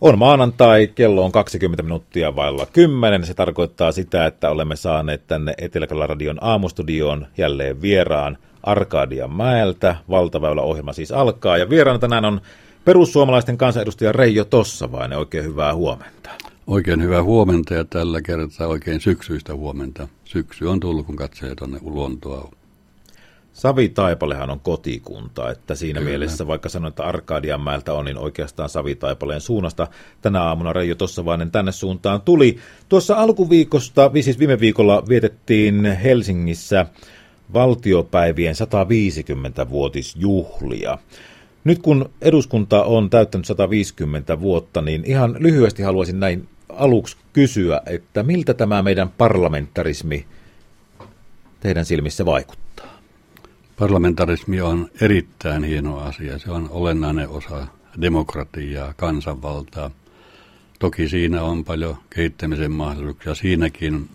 On maanantai, kello on 20 minuuttia vailla 10. Se tarkoittaa sitä, että olemme saaneet tänne etelä radion aamustudioon jälleen vieraan Arkadia Mäeltä. Valtaväylä ohjelma siis alkaa ja vieraana tänään on perussuomalaisten kansanedustaja Reijo Tossavainen. Oikein hyvää huomenta. Oikein hyvää huomenta ja tällä kertaa oikein syksyistä huomenta. Syksy on tullut, kun katsoo tuonne luontoa Savitaipalehan on kotikunta, että siinä Kyllä. mielessä vaikka sanoin, että Arkadianmäeltä on, niin oikeastaan Savitaipaleen suunnasta tänä aamuna Reijo Tossavainen tänne suuntaan tuli. Tuossa alkuviikosta, siis viime viikolla vietettiin Helsingissä valtiopäivien 150-vuotisjuhlia. Nyt kun eduskunta on täyttänyt 150 vuotta, niin ihan lyhyesti haluaisin näin aluksi kysyä, että miltä tämä meidän parlamentarismi teidän silmissä vaikuttaa? Parlamentarismi on erittäin hieno asia. Se on olennainen osa demokratiaa, kansanvaltaa. Toki siinä on paljon kehittämisen mahdollisuuksia. Siinäkin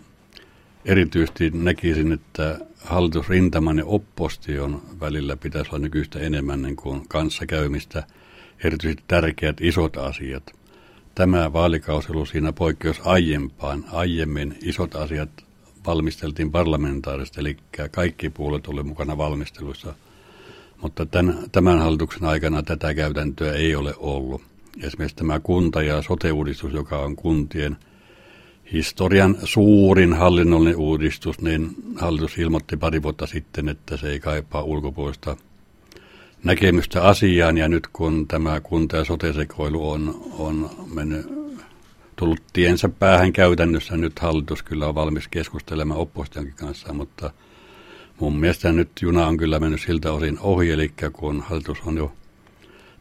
erityisesti näkisin, että hallitusrintaman ja opposition välillä pitäisi olla nykyistä enemmän niin kuin kanssakäymistä, erityisesti tärkeät isot asiat. Tämä vaalikausi oli siinä poikkeus aiempaan. Aiemmin isot asiat valmisteltiin parlamentaarisesti, eli kaikki puolet olivat mukana valmistelussa. Mutta tämän, tämän hallituksen aikana tätä käytäntöä ei ole ollut. Esimerkiksi tämä kunta- ja sote-uudistus, joka on kuntien historian suurin hallinnollinen uudistus, niin hallitus ilmoitti pari vuotta sitten, että se ei kaipaa ulkopuolista näkemystä asiaan, ja nyt kun tämä kunta- ja sote-sekoilu on, on mennyt tullut tiensä päähän käytännössä. Nyt hallitus kyllä on valmis keskustelemaan oppositionkin kanssa, mutta mun mielestä nyt juna on kyllä mennyt siltä osin ohi, eli kun hallitus on jo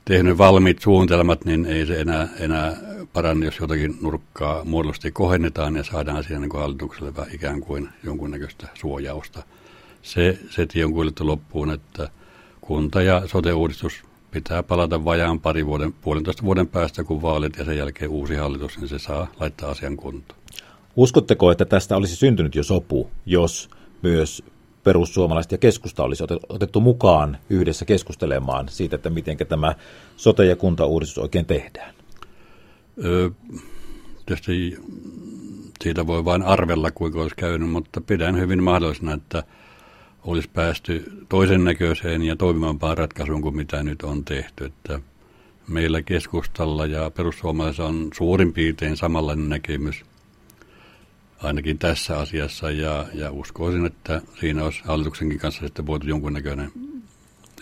tehnyt valmiit suunnitelmat, niin ei se enää, enää paranne, jos jotakin nurkkaa muodollisesti kohennetaan ja saadaan siihen niin hallitukselle ikään kuin jonkunnäköistä suojausta. Se, se tie on kuljettu loppuun, että kunta- ja sote-uudistus pitää palata vajaan pari vuoden, puolentoista vuoden päästä, kun vaalit ja sen jälkeen uusi hallitus, niin se saa laittaa asian kuntoon. Uskotteko, että tästä olisi syntynyt jo sopu, jos myös perussuomalaiset ja keskusta olisi otettu mukaan yhdessä keskustelemaan siitä, että miten tämä sote- ja kuntauudistus oikein tehdään? Öö, tietysti siitä voi vain arvella, kuinka olisi käynyt, mutta pidän hyvin mahdollisena, että olisi päästy toisen näköiseen ja toimivampaan ratkaisuun kuin mitä nyt on tehty. Että meillä keskustalla ja perussuomalaisilla on suurin piirtein samanlainen näkemys ainakin tässä asiassa ja, ja uskoisin, että siinä olisi hallituksenkin kanssa sitten voitu jonkunnäköinen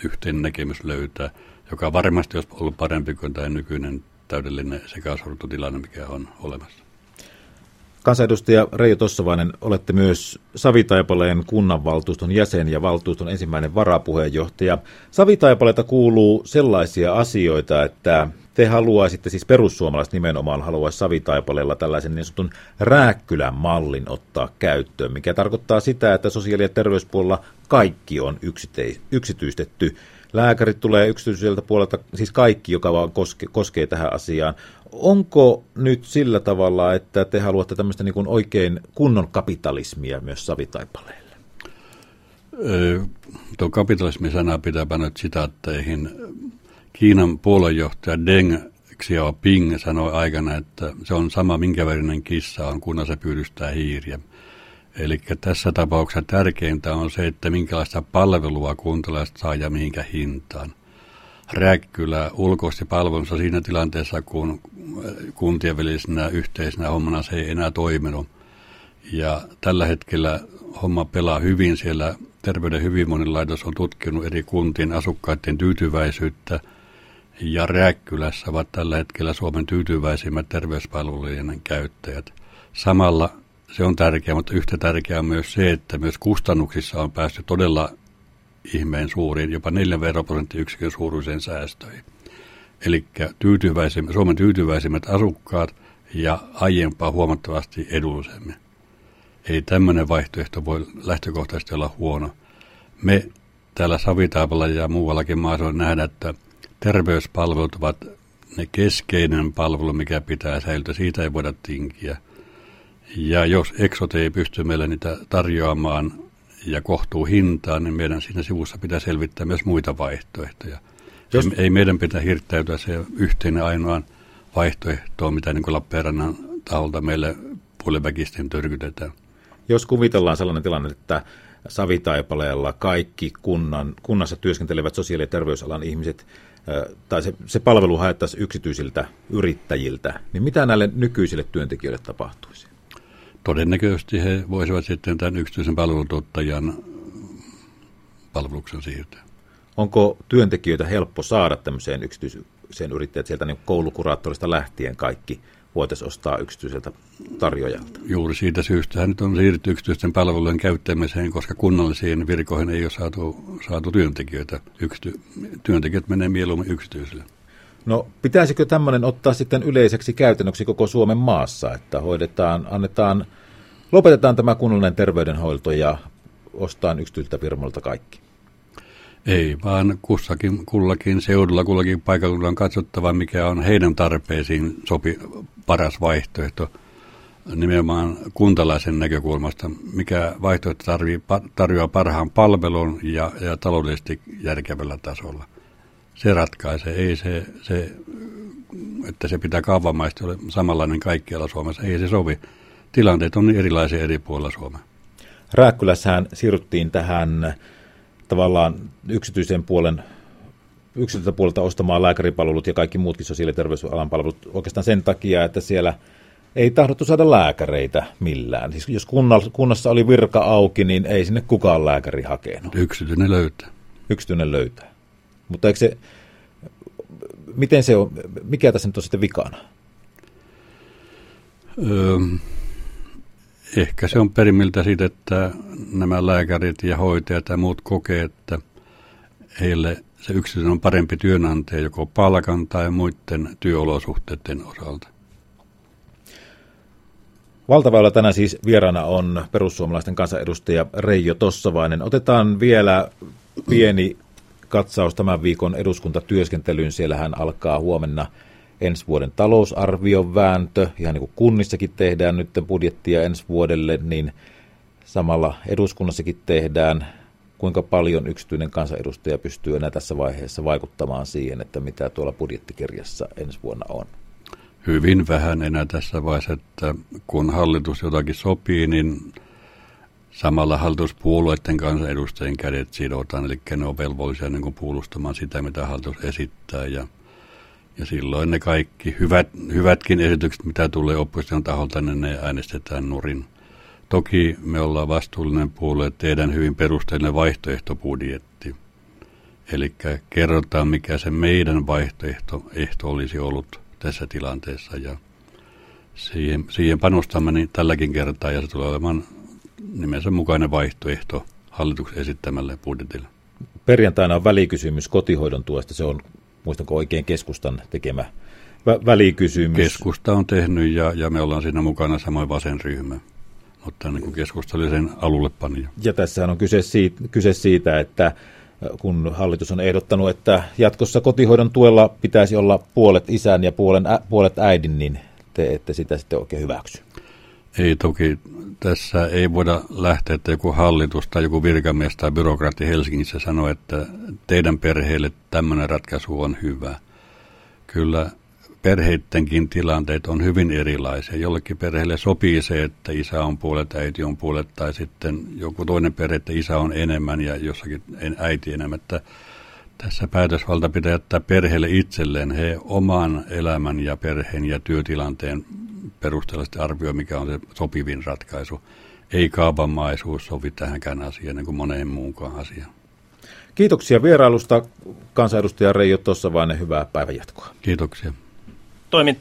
yhteinen näkemys löytää, joka varmasti olisi ollut parempi kuin tämä nykyinen täydellinen sekasortotilanne, mikä on olemassa. Kansanedustaja Reijo Tossavainen, olette myös Savitaipaleen kunnanvaltuuston jäsen ja valtuuston ensimmäinen varapuheenjohtaja. Savitaipaleelta kuuluu sellaisia asioita, että te haluaisitte, siis perussuomalaiset nimenomaan haluaisi Savitaipaleella tällaisen niin sanotun rääkkylän mallin ottaa käyttöön, mikä tarkoittaa sitä, että sosiaali- ja terveyspuolella kaikki on yksityistetty. Lääkärit tulee yksityiseltä puolelta, siis kaikki, joka vaan koske, koskee tähän asiaan. Onko nyt sillä tavalla, että te haluatte tämmöistä niin kuin oikein kunnon kapitalismia myös Savitaipaleelle? Tuo kapitalismi-sana pitää panna sitaatteihin. Kiinan puoluejohtaja Deng Xiaoping sanoi aikana, että se on sama minkä värinen kissa on, kun se pyydystää hiiriä. Eli tässä tapauksessa tärkeintä on se, että minkälaista palvelua kuntalaiset saa ja mihinkä hintaan. Räkkylä ulkoisti palvelunsa siinä tilanteessa, kun kuntien välisenä yhteisenä hommana se ei enää toiminut. Ja tällä hetkellä homma pelaa hyvin siellä. Terveyden hyvinvoinnin laitos on tutkinut eri kuntien asukkaiden tyytyväisyyttä. Ja Rääkkylässä ovat tällä hetkellä Suomen tyytyväisimmät terveyspalvelujen käyttäjät. Samalla se on tärkeää, mutta yhtä tärkeää on myös se, että myös kustannuksissa on päästy todella ihmeen suuriin, jopa 4 veroprosenttiyksikön suuruiseen säästöihin. Eli Suomen tyytyväisimmät asukkaat ja aiempaa huomattavasti edullisemmin. Ei tämmöinen vaihtoehto voi lähtökohtaisesti olla huono. Me täällä Savitaapalla ja muuallakin maassa on nähdä, että terveyspalvelut ovat ne keskeinen palvelu, mikä pitää säilyttää. Siitä ei voida tinkiä. Ja jos Exot ei pysty meille niitä tarjoamaan ja kohtuu hintaan, niin meidän siinä sivussa pitää selvittää myös muita vaihtoehtoja. Jos... Ei, ei meidän pitää hirttäytyä se yhteinen ainoan vaihtoehtoa, mitä niin Lappeenrannan taholta meille puoliväkisten tyrkytetään. Jos kuvitellaan sellainen tilanne, että Savitaipaleella kaikki kunnan, kunnassa työskentelevät sosiaali- ja terveysalan ihmiset, tai se, se palvelu haettaisiin yksityisiltä yrittäjiltä, niin mitä näille nykyisille työntekijöille tapahtuisi? Todennäköisesti he voisivat sitten tämän yksityisen palvelutuottajan palveluksen siirtää. Onko työntekijöitä helppo saada tämmöiseen yksityiseen yrittäjät sieltä niin koulukuraattorista lähtien kaikki voitaisiin ostaa yksityiseltä tarjoajalta? Juuri siitä syystä nyt on siirrytty yksityisten palvelujen käyttämiseen, koska kunnallisiin virkoihin ei ole saatu, saatu työntekijöitä. Yksity, työntekijät menee mieluummin yksityisille. No pitäisikö tämmöinen ottaa sitten yleiseksi käytännöksi koko Suomen maassa, että hoidetaan, annetaan, lopetetaan tämä kunnallinen terveydenhoito ja ostaa yksityisiltä firmoilta kaikki? Ei, vaan kussakin, kullakin seudulla, kullakin paikalla on katsottava, mikä on heidän tarpeisiin sopi paras vaihtoehto nimenomaan kuntalaisen näkökulmasta, mikä vaihtoehto tarvii, tarjoaa parhaan palvelun ja, ja taloudellisesti järkevällä tasolla. Se ratkaisee, ei se, se että se pitää kaavamaisesti olla samanlainen kaikkialla Suomessa, ei se sovi. Tilanteet on niin erilaisia eri puolilla Suomea. Rääkkylässähän siirryttiin tähän tavallaan yksityisen puolen yksityiseltä puolelta ostamaan lääkäripalvelut ja kaikki muutkin sosiaali- ja terveysalan palvelut oikeastaan sen takia, että siellä ei tahdottu saada lääkäreitä millään. Siis jos kunnassa oli virka auki, niin ei sinne kukaan lääkäri hakenut. Yksityinen löytää. Yksityinen löytää. Mutta eikö se, miten se on, mikä tässä nyt on sitten vikana? Öö, Ehkä se on perimmiltä siitä, että nämä lääkärit ja hoitajat ja muut kokee, että heille se yksityinen on parempi työnantaja joko palkan tai muiden työolosuhteiden osalta. Valtaväylä tänään siis vieraana on perussuomalaisten kansanedustaja Reijo Tossavainen. Otetaan vielä pieni katsaus tämän viikon eduskuntatyöskentelyyn. Siellähän alkaa huomenna ensi vuoden talousarvion vääntö, ihan niin kuin kunnissakin tehdään nyt budjettia ensi vuodelle, niin samalla eduskunnassakin tehdään. Kuinka paljon yksityinen kansanedustaja pystyy enää tässä vaiheessa vaikuttamaan siihen, että mitä tuolla budjettikirjassa ensi vuonna on? Hyvin vähän enää tässä vaiheessa, että kun hallitus jotakin sopii, niin samalla hallituspuolueiden kansanedustajien kädet sidotaan, eli ne on velvollisia niin puolustamaan sitä, mitä hallitus esittää. Ja ja silloin ne kaikki hyvät, hyvätkin esitykset, mitä tulee opposition taholta, niin ne äänestetään nurin. Toki me ollaan vastuullinen puolue, tehdään hyvin perusteellinen vaihtoehtobudjetti. Eli kerrotaan, mikä se meidän vaihtoehto ehto olisi ollut tässä tilanteessa. Ja siihen, siihen panostamme niin tälläkin kertaa, ja se tulee olemaan nimensä mukainen vaihtoehto hallituksen esittämälle budjetille. Perjantaina on välikysymys kotihoidon tuesta. Se on muistanko oikein keskustan tekemä vä- välikysymys. Keskusta on tehnyt ja, ja me ollaan siinä mukana samoin vasenryhmä. Mutta niin kuin keskusta oli sen alulle panija. Ja tässä on kyse siitä, kyse siitä, että kun hallitus on ehdottanut, että jatkossa kotihoidon tuella pitäisi olla puolet isän ja puolen ä, puolet äidin, niin te ette sitä sitten oikein hyväksy. Ei toki, tässä ei voida lähteä, että joku hallitus tai joku virkamies tai byrokraatti Helsingissä sanoo, että teidän perheelle tämmöinen ratkaisu on hyvä. Kyllä perheittenkin tilanteet on hyvin erilaisia. Jollekin perheelle sopii se, että isä on puolet, äiti on puolet, tai sitten joku toinen perhe, että isä on enemmän ja jossakin äiti enemmän. Että tässä päätösvalta pitää jättää perheelle itselleen. He oman elämän ja perheen ja työtilanteen perusteella arvioi, mikä on se sopivin ratkaisu. Ei kaavamaisuus sovi tähänkään asiaan, niin kuin moneen muunkaan asiaan. Kiitoksia vierailusta kansanedustaja Reijo Tossavainen. Hyvää päivänjatkoa. Kiitoksia. Toimittaja